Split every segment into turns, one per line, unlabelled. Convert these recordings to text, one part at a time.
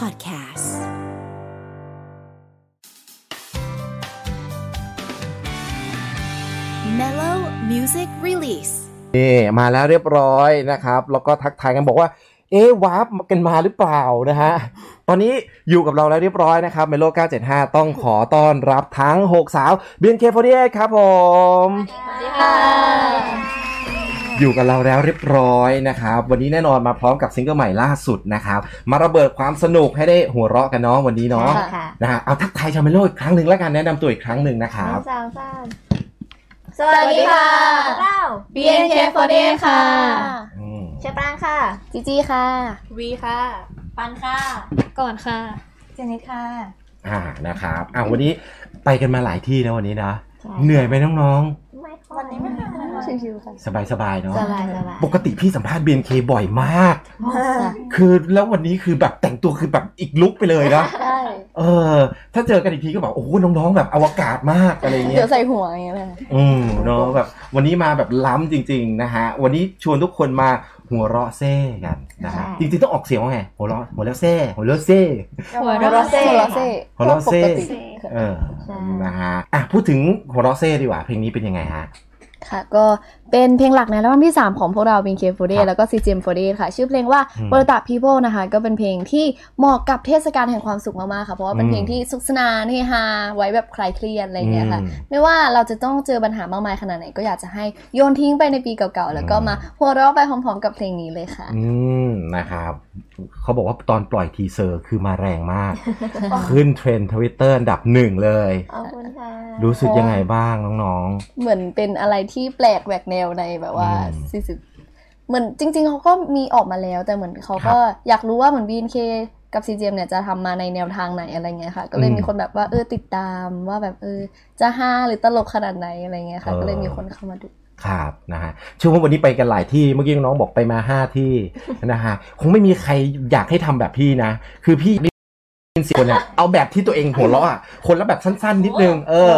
Podcast Mellow Music Release
นี่มาแล้วเรียบร้อยนะครับ แล้วก็ทักทายกันบอกว่า เอ๊ะ warp กันมาหรือเปล่านะฮะ ตอนนี้อยู่กับเราแล้วเรียบร้อยนะครับ Mellow 97.5 ต้องขอต้อนรับทั้ง 6 สาว BNK48 ครับผม อยู่กับเราแล้วเรียบร้อยนะครับ วันนี้แน่นอนมาพร้อมกับซิงเกิลใหม่ล่าสุดนะครับ มาระเบิดความสนุกให้ได้หัวเราะกันเนาะวันนี้เนาะ
ค่ะ
นะฮะเอาทักทายชาวเมโลอีกครั้งหนึ่งแล้วกันแนะนำตัวอีกครั้งหนึ่งนะครับ
สามสามสวัสดีค่ะเรา
BNK48 ค่ะ
อืม
เชฟปรางค่ะ
จีจีค่ะ
วีค่ะ
ปันค่ะ
ก่อนค่ะ
เจนิดค่ะ
อ่านะครับอ่าวันนี้ไปกันมาหลายที่นะวันนี้นะ
ใช่
เหนื่อยไหมน้อง
ไม่ วันนี้ไม่เป็นไร
ชิวๆค่ะ
ๆสบายๆเนาะ
สบายสบาย
ปกติพี่สัมภาษณ์ BNK บ่อยมาก คือแล้ววันนี้คือแบบแต่งตัวคือแบบอีกลุกไปเลยนะ
ใช่
เออ ถ้าเจอกันอีกทีก็แบบโอ้โหน้องๆแบบอวกาศมากอะไรเงี้
เดี๋ย
ยว
ใส่หัวอย่างเงี้ยเลย
อืมเนาะแบบ วันนี้มาแบบล้ำจริง ๆ นะฮะ วันนี้ชวนทุกคนมาหัวเราะเซ่กันนะฮะจริงๆต้องออกเสียงว่าไงหัวเราะหัวเราะเซ่หัวเราะเซ่
หัวเราะเซ่หัวเราะเซ่
หัวเราะเซ่
ปกติ
เออนะฮะอะพูดถึงหัวเราะเซ่ดีกว่าเพลงนี้เป็นยังไงฮะ
ค่ะ ก็เป็นเพลงหลักในอัลบั้มที่ 3 ของพวกเรา BNK48
ครับ
แล้วก็ CGM48 ค่ะ ชื่อเพลงว่า
อืม
b o r t a People นะคะ ก็เป็นเพลงที่เหมาะกับเทศกาลแห่งความสุขมากๆ ค่ะ เพราะว่าเป็น
อืม
เพลงที่สนุกสนานเฮฮาไว้แบบคลายเครียดอะไรอย่างเงี้ยค่ะ
อืม
ไม่ว่าเราจะต้องเจอปัญหามากมายขนาดไหน ก็อยากจะให้โยนทิ้งไปในปีเก่าๆ แล้วก็มาหัวเราะไปพร้อมๆ กับเพลงนี้เลยค่ะ
อืมนะครับ เขาบอกว่าตอนปล่อย teaser คือมาแรงมาก ขึ้น trend Twitter อันดับหนึ่งเลย
ขอบคุณค่ะ
รู้สึกยังไงบ้างน้อง
เหมือนเป็นอะไรที่แปลกแหวกแนวในแบบว่า
อืม
สี่สิบเหมือนจริง ๆเขาก็มีออกมาแล้ว แต่เหมือนเขา
ครั
ก็
บ
อยากรู้ว่าเหมือน BNK กับ CGM เนี่ยจะทำมาในแนวทางไหนอะไรเงี้ยค่ะ ก็เลย
อืม
มีคนแบบว่าเออติดตามว่าแบบเออจะฮาหรือตลกขนาดไหนอะไรเงี้ยค่ะ
เออ
ก็เลยมีคนเข้ามาดู
ๆ ครับนะฮะเชื่อว่าวันนี้ไปกันหลายที่เมื่อกี้น้องบอกไปมาห้าที่นะฮะคงไม่มีใครอยากให้ทำแบบพี่นะ คือพี่เป็นสิคนเนี่ยเอาแบบที่ตัวเองหัวเราะอะคนละแบบสั้น ๆ นิดนึง เออ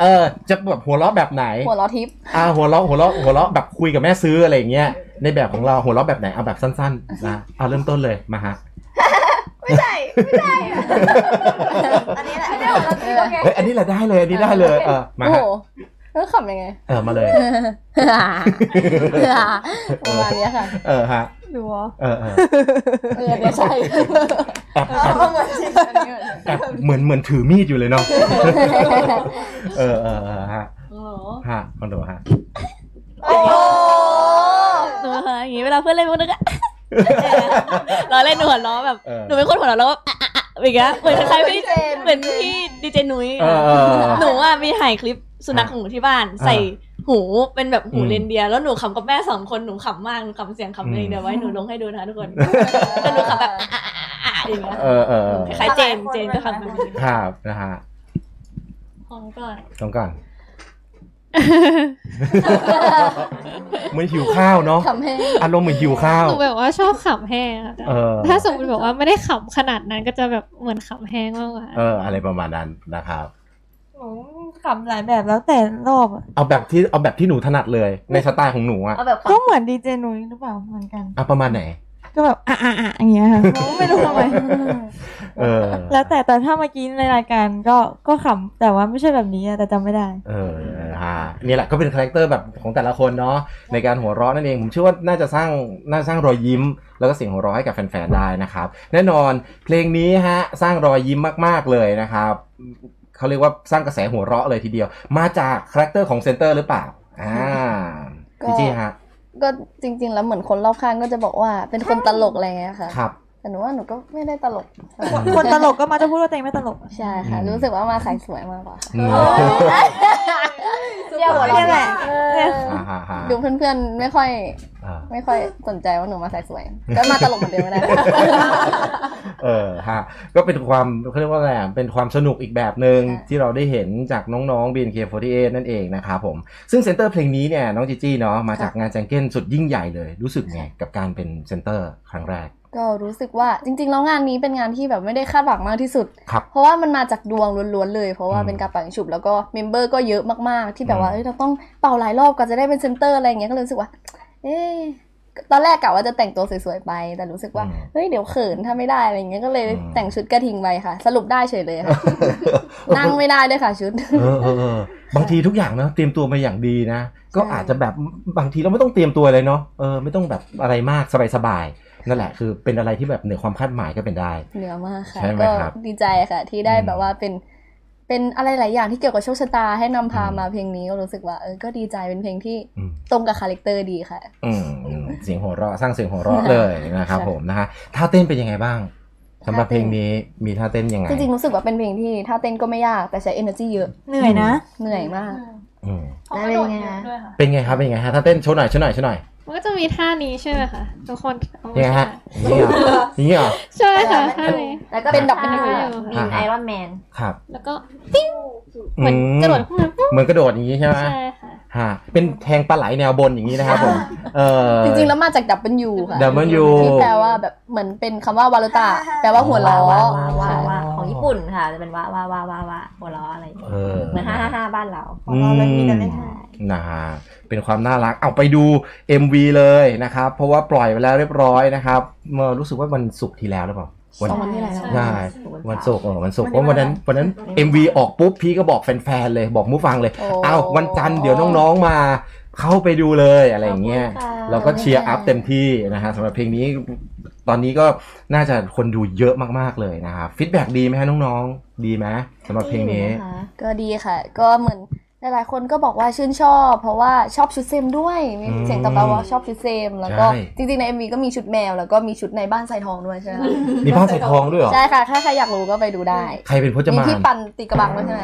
เออ จะแบบหัวเราะแบบไหน
หัวเราะทิป
อ่าหัวเราะหัวเราะหัวเราะแบบคุยกับแม่ซื้ออะไรอย่างเงี้ยในแบบของเราหัวเราะแบบไหนเอาแบบสั้นๆนะเอาเริ่มต้นเลยมาฮะ
ไม่ใช่ไม่ใช่อะอันนี้แหละไม่ได้หัวเราะจริงโอเค
เฮ้ยอันนี้แหละได้เลยอันนี้ได้เลยเออมา
โอ้โห
ฮะ
แล้วขำยังไง
เออมาเลย
ประมาณเนี้ยค่ะ
เออฮะ
ดูวะ
เออเออ
เออเนี่ยใช่
แอบแอบ
เอาเหมือนจริง
แอบเหมือนเหมือนถือมีดอยู่เลยเนาะเออเออเออฮะฮะคอนโดฮะ
โอ้โห
หนูค่ะอย่างงี้เวลาเพื่อนเล่นมุกนึกอะเราเล่นหนูหัวเราะแบบ
เออ
หนูเป็นคนหัวเราะแล้วแบบอะอะอะอย่างเงี้ยเหมือนคล้ายๆพี่เหมือนพี่ ดีเจนุ้ย
เออเออเออ
หนูอะมีถ่ายคลิปสุนัขของหนูที่บ้าน ใส่หูเป็นแบบหู
อืม
เรนเดียร์แล้วหนูขำกับแม่สองคนหนูขำมากหนูขำเสียงขำเอง
อืม
เดี๋ยวไว้หนูลงให้ดูนะคะทุกคนแต่หนูขำแบบอะอะอะอะอะอย่างเงี้ย
เออเออเออ
คล้ายๆเจนเจนก็ขำแบบนี้
ครับนะฮะ
ของก่อน
ต้องก่อน เหมือนหิวข้าวเนาะ
ขำแห้ง
อารมณ์เหมือนหิวข้าว
หนูแบบว่าชอบขำแห้งอะ
เออ
ถ้าสมมติแบบว่าไม่ได้ขำขนาดนั้นก็จะแบบเหมือนขำแห้งมากกว่า
เออ อะไรประมาณนั้นนะครับ
ขำหลายแบบแล้วแต่รอบอะ
เอาแบบที่เอาแบบที่หนูถนัดเลยในสไตล์ของหนูอะ
เอาแบบ
ก็เหมือนดีเจนุ้ยหรือเปล่าเหมือนกัน
อะประมาณไหน
ก็แบบอะอะอะอย่างเงี้ยค่ะไม่รู้ทำไม
เออ
แล้วแต่แต่ถ้าเมื่อกี้ในรายการก็ก็ขำแต่ว่าไม่ใช่แบบนี้อะแต่จำไม่ได้
เออฮะนี่แหละก็เป็น character แบบของแต่ละคนเนาะในการหัวเราะนั่นเองผมเชื่อว่าน่าจะสร้างน่าจะสร้างรอยยิ้ม แล้วก็เสียงหัวเราะให้กับแฟนๆได้นะครับ แน่นอนเพลงนี้ฮะสร้างรอยยิ้มมากๆเลยนะครับเขาเรียกว่าสร้างกระแสหัวเราะเลยทีเดียว มาจาก character ของ center หรือเปล่าอ่า
ก็
จีจี้ฮะ
ก็จริง ๆ แล้วเหมือนคนรอบข้างก็จะบอกว่าเป็นคนตลกอะไรเงี้ยค่ะ
ครับ
แต่หนูว่าหนูก็ไม่ได้ตลก
คนตลกก็มาจะพูดว่าตัวเองไม่ตลก
ใช่ค่ะ รู้สึกว่ามาสายสวยมากกว่าค่ะ
อืม
เดี๋ยวหัวเราะ
เนี่ยแหละ
อ่าฮะฮะ
ดูเพื่อนๆไม่ค่อย
อ่า
ไม่ค่อยสนใจว่าหนูมาสายสวย ก็มาตลกเหมือนเดิมก็ได้
เออฮะก็เป็นความเขาเรียกว่าอะไรอะเป็นความสนุกอีกแบบหนึ่ง
ค่ะ
ที่เราได้เห็นจากน้องๆ BNK48 นั่นเองนะครับผม ซึ่ง center เพลงนี้เนี่ยน้องจีจี้เนาะมาจากงาน janken สุดยิ่งใหญ่เลยรู้สึกไงกับการเป็น center ครั้งแรก
ก็รู้สึกว่าจริงๆ แล้วงานนี้เป็นงานที่แบบไม่ได้คาดหวังมากที่สุด
ครับ
เพราะว่ามันมาจากดวงล้วนๆเลย เพราะว่า
อืม
เป็นการเป่ายิงฉุบแล้วก็ member ก็เยอะมากๆ ที่แบบว่า
อืม
เอ้ยเราต้องเป่าหลายรอบกว่าจะได้เป็นเซนเตอร์อะไรอย่างเงี้ยก็เลยรู้สึกว่า เอ๊ะ ตอนแรกกะว่าจะแต่งตัวสวยๆไป แต่รู้สึกว่า
อืม
เฮ้ย เดี๋ยวเขินถ้าไม่ได้อะไรเงี้ยก็เลย
อืม
แต่งชุดกระทิงไปค่ะ สรุปได้เฉยเลยค่ะ นั่งไม่ได้ด้วยค่ะชุด
เออเออเออบางทีทุกอย่างนะเตรียมตัวมาอย่างดีนะ ก็
ใช่
อาจจะแบบบางทีเราไม่ต้องเตรียมตัวเลยเนาะเออไม่ต้องแบบอะไรมากสบายๆนั่นแหละ คือเป็นอะไรที่แบบเหนือความคาดหมายก็เป็นได้
เหนือมากค่ะ
ใช่ไหม
ก็
ครับ
ดีใจค่ะ ที่ได้
อืม
แบบว่าเป็น เป็นอะไรหลายอย่างที่เกี่ยวกับโชคชะตาให้นำพา
อืม
มาเพลงนี้ก็รู้สึกว่าเออก็ดีใจเป็นเพลงที่
อืม
ตรงกับ character ดีค่ะ
อืมอืมเสียงหัวเราะสร้างเสียงหัวเราะเลยนะครับ
ใช่
ผมนะฮะท่าเต้นเป็นยังไงบ้างสำหรับ
ท่าเต้
เพลงนี้มีท่าเต้นยังไง
จริงๆรู้สึกว่าเป็นเพลงที่ถ้าเต้นก็ไม่ยากแต่ใช้ energy เยอะ
เหนื่อยนะ
เหนื่อยมาก
อืม
เขากระโดดเยอะด้วยค่ะ
เป็นไงครับเป็นไงฮะท่าเต้นโชว์หน่อยโชว์หน่อยโชว์หน่อย
มันก็จะมีท่านี้ใช่ไหมคะทุกคนเอามา
ยังไงฮะอย่างนี่เหรออย่างนี่เหรอ
ใช่ค่ะท่านี้
แล้วก็
เป็นดับ
ท่า
เป็นอยู่
มีนไอรอนแมน
ครับ
แล้วก็ปิ้งเหมือนกระโดดขึ้นมาปุ๊บ
เหมือนกระโดดอย่างนี้ใช่ไหม
ใช่ค่ะ
ฮะเป็นแทงปลาไหลแนวบนอย่างนี้นะครับผมเออ
จริงๆ แล้วมาจาก W ค่ะ
W
ที่แปลว่าแบบเหมือนเป็นคำว่าวารุตะแปลว่าหัวล้อ
ว้าวว้าวว้า
ค่ะ
วว้าวของญี่ปุ่นค่ะ จะเป็นว้าวว้าวว้าวว้าวว้าวหัวล้ออะไรอย่างเงี้ย
เออ
เหมือนห้าห้าห้าบ้านเรา
ของเรามันมีแต่เลข
อื นะฮะเป็นความน่ารักเอาไปดู MV เลยนะครับ เพราะว่าปล่อยไปแล้วเรียบร้อยนะครับเมื่อรู้สึกว่าวันศุกร์ที่แล้วหรือเปล่าวัน
สองวันที่แล้ว
ใช่วันศุกร์เออวันศุกร์เพราะวันนั้นวันนั้น MV ออกปุ๊บพี่ก็บอกแฟนๆเลยบอกมูฟังเลย
โอ้
เอาวันจันทร์เดี๋ยวน้องๆมาเข้าไปดูเลยอะไรอย่างเงี้ย
ขอบคุณค่ะ
เราก็ cheer up เต็มที่นะฮะสำหรับเพลงนี้ตอนนี้ก็น่าจะคนดูเยอะมากๆเลยนะครับ feedbackีไหมฮะน้องๆ ดีไหมสำหรับเพลงนี้ะ
คะ
ก็ดีค่ะ ก็เหมือน หลายๆคนก็บอกว่าชื่นชอบ เพราะว่าชอบชุดเซมด้วยมี
อืม
เสียงตอบรับว่าชอบชุดเซม แล้วก็
ใช่
จริงๆใน MV ก็มีชุดแมว แล้วก็มีชุดในบ้านทรายทองด้วยใช่ไหมคะ
มีบ้านทรายทองด้วยเหรอ
ใช่ค่ะ ถ้าใครอยากรู้ก็ไปดูได้
ใครเป็นพจ
มี
มาน
ที่ปั่นตีกระบังด้วยใช่ไหม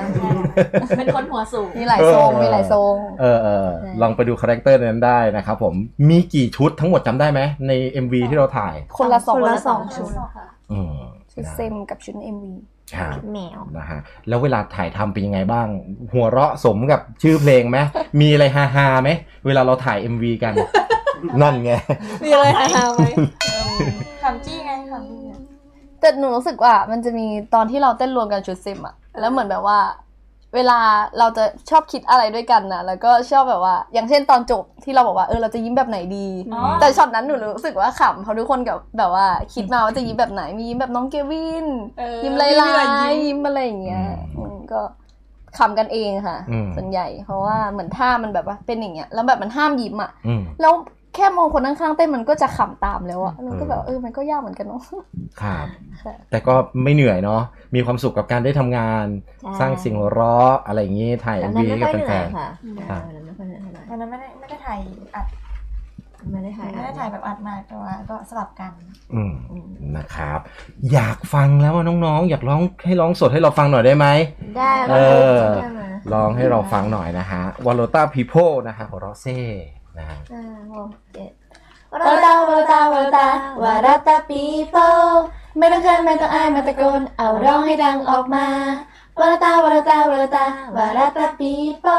เป็นคนหัวสูง
มีหลายทรงมีหลายทรง
เออเออ
ใช่
ลองไปดู character นั้นได้นะครับผมมีกี่ชุดทั้งหมดจำได้ไหมใน MV ที่เราถ่าย
คนละสอง
คนละสองชุด
อืม
ชุดเซมกับชุด MV
ครับ
แมว
นะฮะแล้วเวลาถ่ายทำเป็นยังไงบ้าง หัวเราะสมกับชื่อเพลงไหมมีอะไรฮาฮาๆไหมเวลาเราถ่าย MV กัน นั่นไง
มีอะไรฮาๆไหมขำจี้ไงขำจี้ไง
แต่หนูรู้สึกว่ามันจะมีตอนที่เราเต้นรวมกันชุดเซมอะแล้วเหมือนแบบว่า เวลาเราจะชอบคิดอะไรด้วยกันนะแล้วก็ชอบแบบว่า อย่างเช่นตอนจบที่เราบอกว่าเออเราจะยิ้มแบบไหนดี
อ๋อ
แต่ช็อตนั้นหนูรู้สึกว่าขำเพราะทุกคนกับแบบว่าคิดมาว่าจะยิ้มแบบไหนมียิ้มแบบน้องเกวิน
เออ
ยิ้มลาย
มี
ลา
หลาย
ย
ยิ้ม
ยิ้มอะไรอย่างเงี้ย
อืม
อืมก็ขำกันเองค่ะ
อืม
ส่วนใหญ่เพราะว่าเหมือนท่ามันแบบว่าเป็นอย่างเงี้ยแล้วแบบมันห้ามยิ้มอะ
อืม
แล้ว แค่มองคนข้างๆเต้นมันก็จะขำตามแล้วอะมันก็แบบ
เออ
เออมันก็ยากเหมือนกันเนาะ
ครับ
ค่ะ
แต่ก็ไม่เหนื่อยเนาะมีความสุขกับการได้ทำงาน
ใช่
สร้างสิ่งหัวเราะอะไรอย่างงี้ถ่าย
แต่
MV
นั้น
ให้
ไม่
กับ
ค่อยเห
แฟ
นื่อย
น
ค่ะ
ครับ
เออนั้นไม่ค่อยเหนื่อยเท่าไหร่
วันนั้นไม่ได้ไม่ได้ถ่ายอัด
ไม่ได้ถ่าย
ไม่ได้ถ่ายแบบอัดมาแต่ว่าก็สลับกัน
ๆอืม
อืม
นะครับ อยากฟังแล้วว่าน้องๆ อยากร้องให้ร้องสดให้เราฟังหน่อยได้ไหม
ได้
เอ
แล้ว
อ
ได้มา
ลองให้เราฟังหน่อยนะฮะวอลโลต้าพีโพนะฮะของรอเซ่ นะฮะ
ห้าหกเจ็ด
วาราตาวาราตาวาราตาวาราตาปีโป้ไม่ต้องเขินไม่ต้องอายมาตะโกนเอาร้องให้ดังออกมาวาราตาวาราตาวาราตาวาราตาปีโป้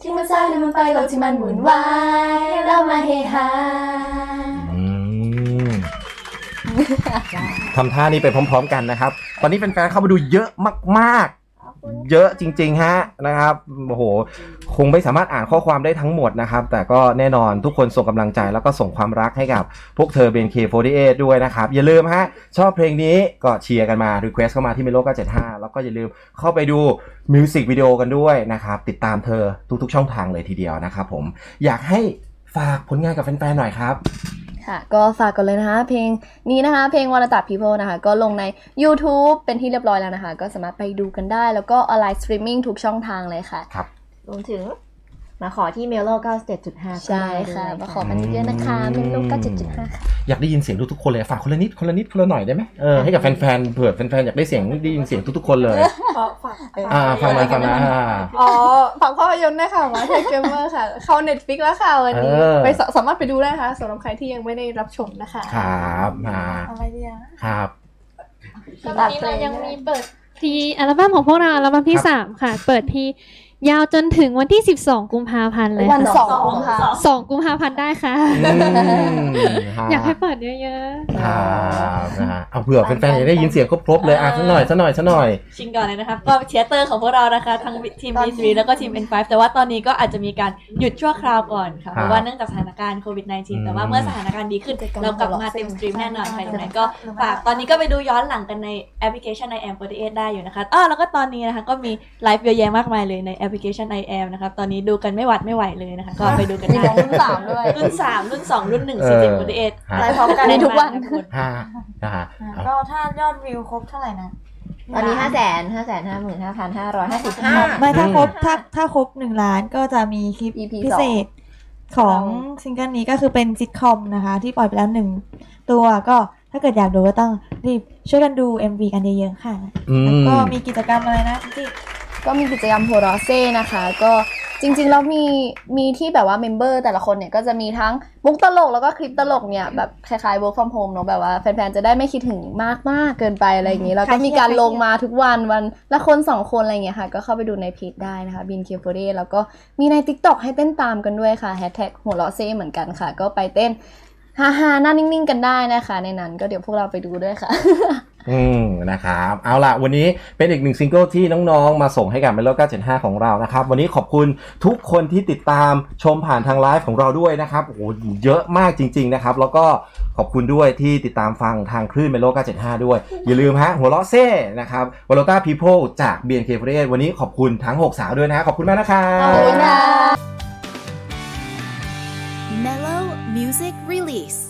ทิ้งมันซะแล้วมันไปโลกที่มันหมุนวายเรามาเฮฮา
อืมทำท่านี้ไปพร้อม ๆ กันนะครับ ตอนนี้แฟนๆเข้ามาดูเยอะมากๆ เยอะจริง ๆ ฮะนะครับโอ้โหคงไม่สามารถอ่านข้อความได้ทั้งหมดนะครับ แต่ก็แน่นอนทุกคนส่งกำลังใจแล้วก็ส่งความรักให้กับพวกเธอเบนเค48ด้วยนะครับ อย่าลืมฮะ ชอบเพลงนี้ก็เชียร์กันมา request เข้ามาที่ Mellow 97.5 แล้วก็อย่าลืมเข้าไปดูมิวสิกวิดีโอกันด้วยนะครับ ติดตามเธอทุกๆ ช่องทางเลยทีเดียวนะครับผมอยากให้ฝากผลงานกับแฟนๆหน่อยครับ
ค่ะ ก็ฝากกันเลยนะคะ เพลงนี้นะคะ เพลง Warota People นะคะ ก็ลงใน YouTube เป็นที่เรียบร้อยแล้วนะคะ ก็สามารถไปดูกันได้ แล้วก็ออนไลน์สตรีมมิ่งทุกช่องทางเลยค่ะ
รวมถึง มาขอที่ Mellow 97.5
ใช่ค่ะ มาขอกันเยอะๆนะคะเมนลูกก็7.5ค่ะ
อยากได้ยินเสียงทุกๆคนเลยฝากคนละนิดคนละนิดคนละหน่อยได้ไหมเออให้กับแฟนๆเผื่อแฟนๆอยากได้เสียงได้ยินเสียงทุกๆคนเลย
ฝาก
อ่าฟังมาฟังมาอ่า
อ๋อฝั่งภาพยนตร์นะคะมาเทเกมเมอร์ค่ะ เข้า Netflix แล้วค่ะวันนี้
เออ
ไปสสามารถไปดูได้นะคะสำหรับใครที่ยังไม่ได้รับชมนะคะ
ครับมา
อะไรดีอะ
ครับ
ตอนนี้เรายังมีเปิดที่อัลบั้มของพวกเราอัลบั้มที่
ครับ
สามค่ะ เปิดที่ ยาวจนถึงวันที่ 12 กุมภาพันธ์เลย
วัน
ค่ะ
สองค่ะ
สองกุมภาพันธ์ได้ค่ะ
อืมฮะ
อยากให้เปิดเยอะ
ครับนะฮะเอาเผื่อแฟนๆจะได้ยินเสียงครบๆเลยอะสักหน่อยสักหน่อยสักหน่อย
ชิงก่อนเลยนะครับ ก็ theater ของพวกเรานะคะ ทั้งทีม B3 แล้วก็ทีม N5 แต่ว่าตอนนี้ก็อาจจะมีการหยุดชั่วคราวก่อนค่ะ เพราะว่าเนื่องจากสถานการณ์โควิด -19 แต่ว่าเมื่อสถานการณ์ดีขึ้น เรากลับมาเต็ม steam แน่นอนค่ะยังไงก็ฝากตอนนี้ก็ไปดูย้อนหลังกันในแอปพลิเคชัน i am 48 ได้อยู่นะคะอ้อแล้วก็ตอนนี้นะคะก็มีไลฟ์เยอะแยะมากมายเลยในแอปพลิเคชัน i am นะครับ ตอนนี้ดูกันไม่หวัดไม่ไหวเลยนะคะ ก็ไปดูกัน
มี
ได้
น้องรุ่นสามด้วย
รุ่นสามรุ่นสองรุ่นหนึ่ง
เอ
สี่
อ
สิบ48
ฮะ
ไลฟ์พร้อมกัน
ในทุกวัน
ฮะนะฮะเอา
ก็ถ้ายอดวิวครบเท่าไหร่นะ
ตอนนี้ห้าแสนห้าแสนห้าหมื่นห้าพันห้าร้อยห้าสิบห้า
ไม่ถ้า
อืม
ครบถ้าถ้าครบหนึ่งล้านก็จะมีคลิป
EP
พิเศษของ
เรา
ซิงเกิลนี้ก็คือเป็นซิทคอมนะคะ ที่ปล่อยไปแล้วหนึ่งตัวก็ถ้าเกิดอยากดูก็ต้องรีบช่วยกันดู MV กันเยอะๆค่ะ
อื
แล้ว
ม
ก็มีกิจกรรมอะไรนะจิ
ก็มีกิจกรรมหัวเราะเซ่นะคะ ก็จริงๆแล้วมีมีที่แบบว่า member แต่ละคนเนี่ยก็จะมีทั้งมุกตลกแล้วก็คลิปตลกเนี่ยแบบคล้ายๆ work from home เนอะแบบว่าแฟนๆ จะได้ไม่คิดถึงมากมากๆเกินไปอะไรอย่างนี้แล้วก็มีการลงมาทุกวันวันละคนสองคนอะไรอย่างเงี้ยค่ะ ก็เข้าไปดูในเพจได้นะคะ BNK48เแล้วก็มีใน TikTok ให้เต้นตามกันด้วยค่ะแฮชแท็กหัวเราะเซ่เหมือนกันค่ะ ก็ไปเต้นฮาฮาๆหน้านิ่งๆ กันได้นะคะ ในนั้นก็เดี๋ยวพวกเราไปดูด้วยค่ะ
อืมนะครับเอาล่ะวันนี้เป็นอีกหนึ่งซิงเกิลที่น้องๆ มาส่งให้กับ Mellow 975 ของเรานะครับ วันนี้ขอบคุณทุกคนที่ติดตามชมผ่านทางไลฟ์ของเราด้วยนะครับโอ้โหเยอะมากจริง ๆ นะครับ แล้วก็ขอบคุณด้วยที่ติดตามฟังทางคลื่น Mellow 975 ด้วย อย่าลืมฮะหัวเราะเซ่นะครับ Warota People จาก BNK48 วันนี้ขอบคุณทั้ง 6 สาวด้วยนะขอบคุณมากนะครับ
ขอบคุณค่ะ Mellow Music Release